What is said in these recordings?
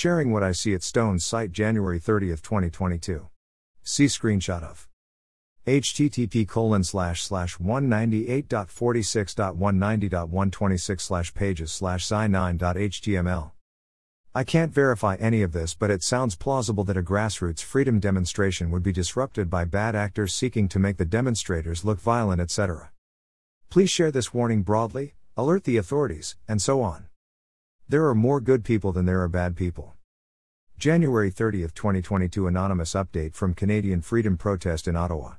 Sharing what I see at Stone's site January 30, 2022. See screenshot of http colon slash slash 198.46.190.126 slash pages slash sci9.html. I can't verify any of this, but it sounds plausible that a grassroots freedom demonstration would be disrupted by bad actors seeking to make the demonstrators look violent, etc. Please share this warning broadly, alert the authorities, and so on. There are more good people than there are bad people. January 30, 2022 Anonymous update from Canadian Freedom Protest in Ottawa.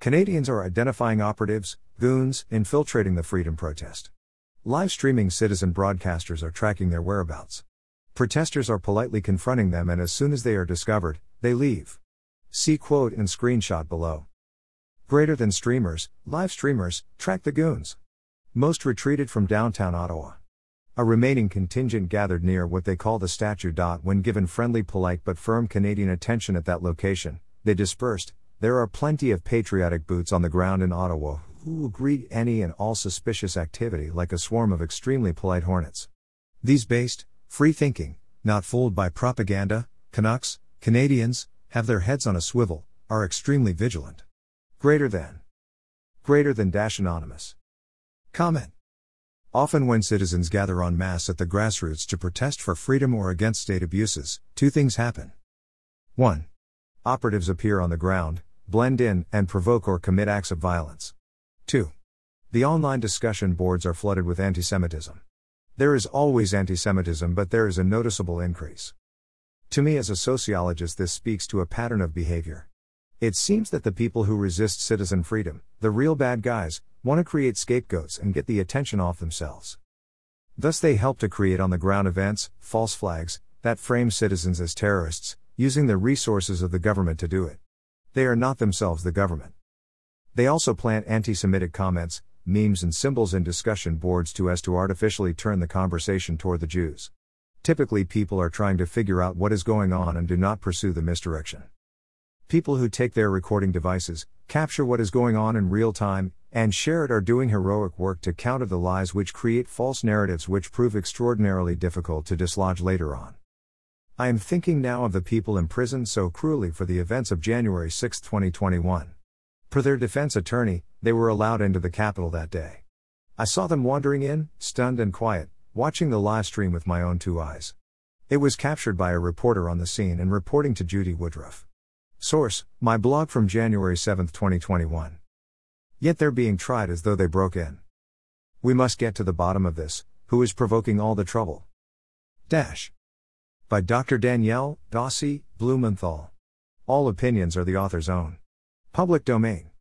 Canadians are identifying operatives, goons, infiltrating the freedom protest. Live streaming citizen broadcasters are tracking their whereabouts. Protesters are politely confronting them, and as soon as they are discovered, they leave. See quote and screenshot below. Greater than streamers, live streamers, track the goons. Most retreated from downtown Ottawa. A remaining contingent gathered near what they call the statue. Dot. When given friendly, polite, but firm Canadian attention at that location, they dispersed. There are plenty of patriotic boots on the ground in Ottawa who will greet any and all suspicious activity like a swarm of extremely polite hornets. These based, free thinking, not fooled by propaganda, Canucks, Canadians, have their heads on a swivel, are extremely vigilant. Greater than. Greater than dash anonymous. Comment. Often, when citizens gather en masse at the grassroots to protest for freedom or against state abuses, two things happen. 1. Operatives appear on the ground, blend in, and provoke or commit acts of violence. 2. The online discussion boards are flooded with anti Semitism. There is always anti Semitism, but there is a noticeable increase. To me, as a sociologist, this speaks to a pattern of behavior. It seems that the people who resist citizen freedom, the real bad guys, want to create scapegoats and get the attention off themselves. Thus, they help to create on the ground events, false flags, that frame citizens as terrorists, using the resources of the government to do it. They are not themselves the government. They also plant anti Semitic comments, memes, and symbols in discussion boards to as to artificially turn the conversation toward the Jews. Typically, people are trying to figure out what is going on and do not pursue the misdirection. People who take their recording devices, capture what is going on in real time, and it are doing heroic work to counter the lies which create false narratives which prove extraordinarily difficult to dislodge later on. I am thinking now of the people imprisoned so cruelly for the events of January 6, 2021. Per their defense attorney, they were allowed into the Capitol that day. I saw them wandering in, stunned and quiet, watching the live stream with my own two eyes. It was captured by a reporter on the scene and reporting to Judy Woodruff. Source My blog from January 7, 2021. Yet they're being tried as though they broke in. We must get to the bottom of this who is provoking all the trouble? Dash. By Dr. Dannielle Dossy Blumenthal. All opinions are the author's own. Public domain.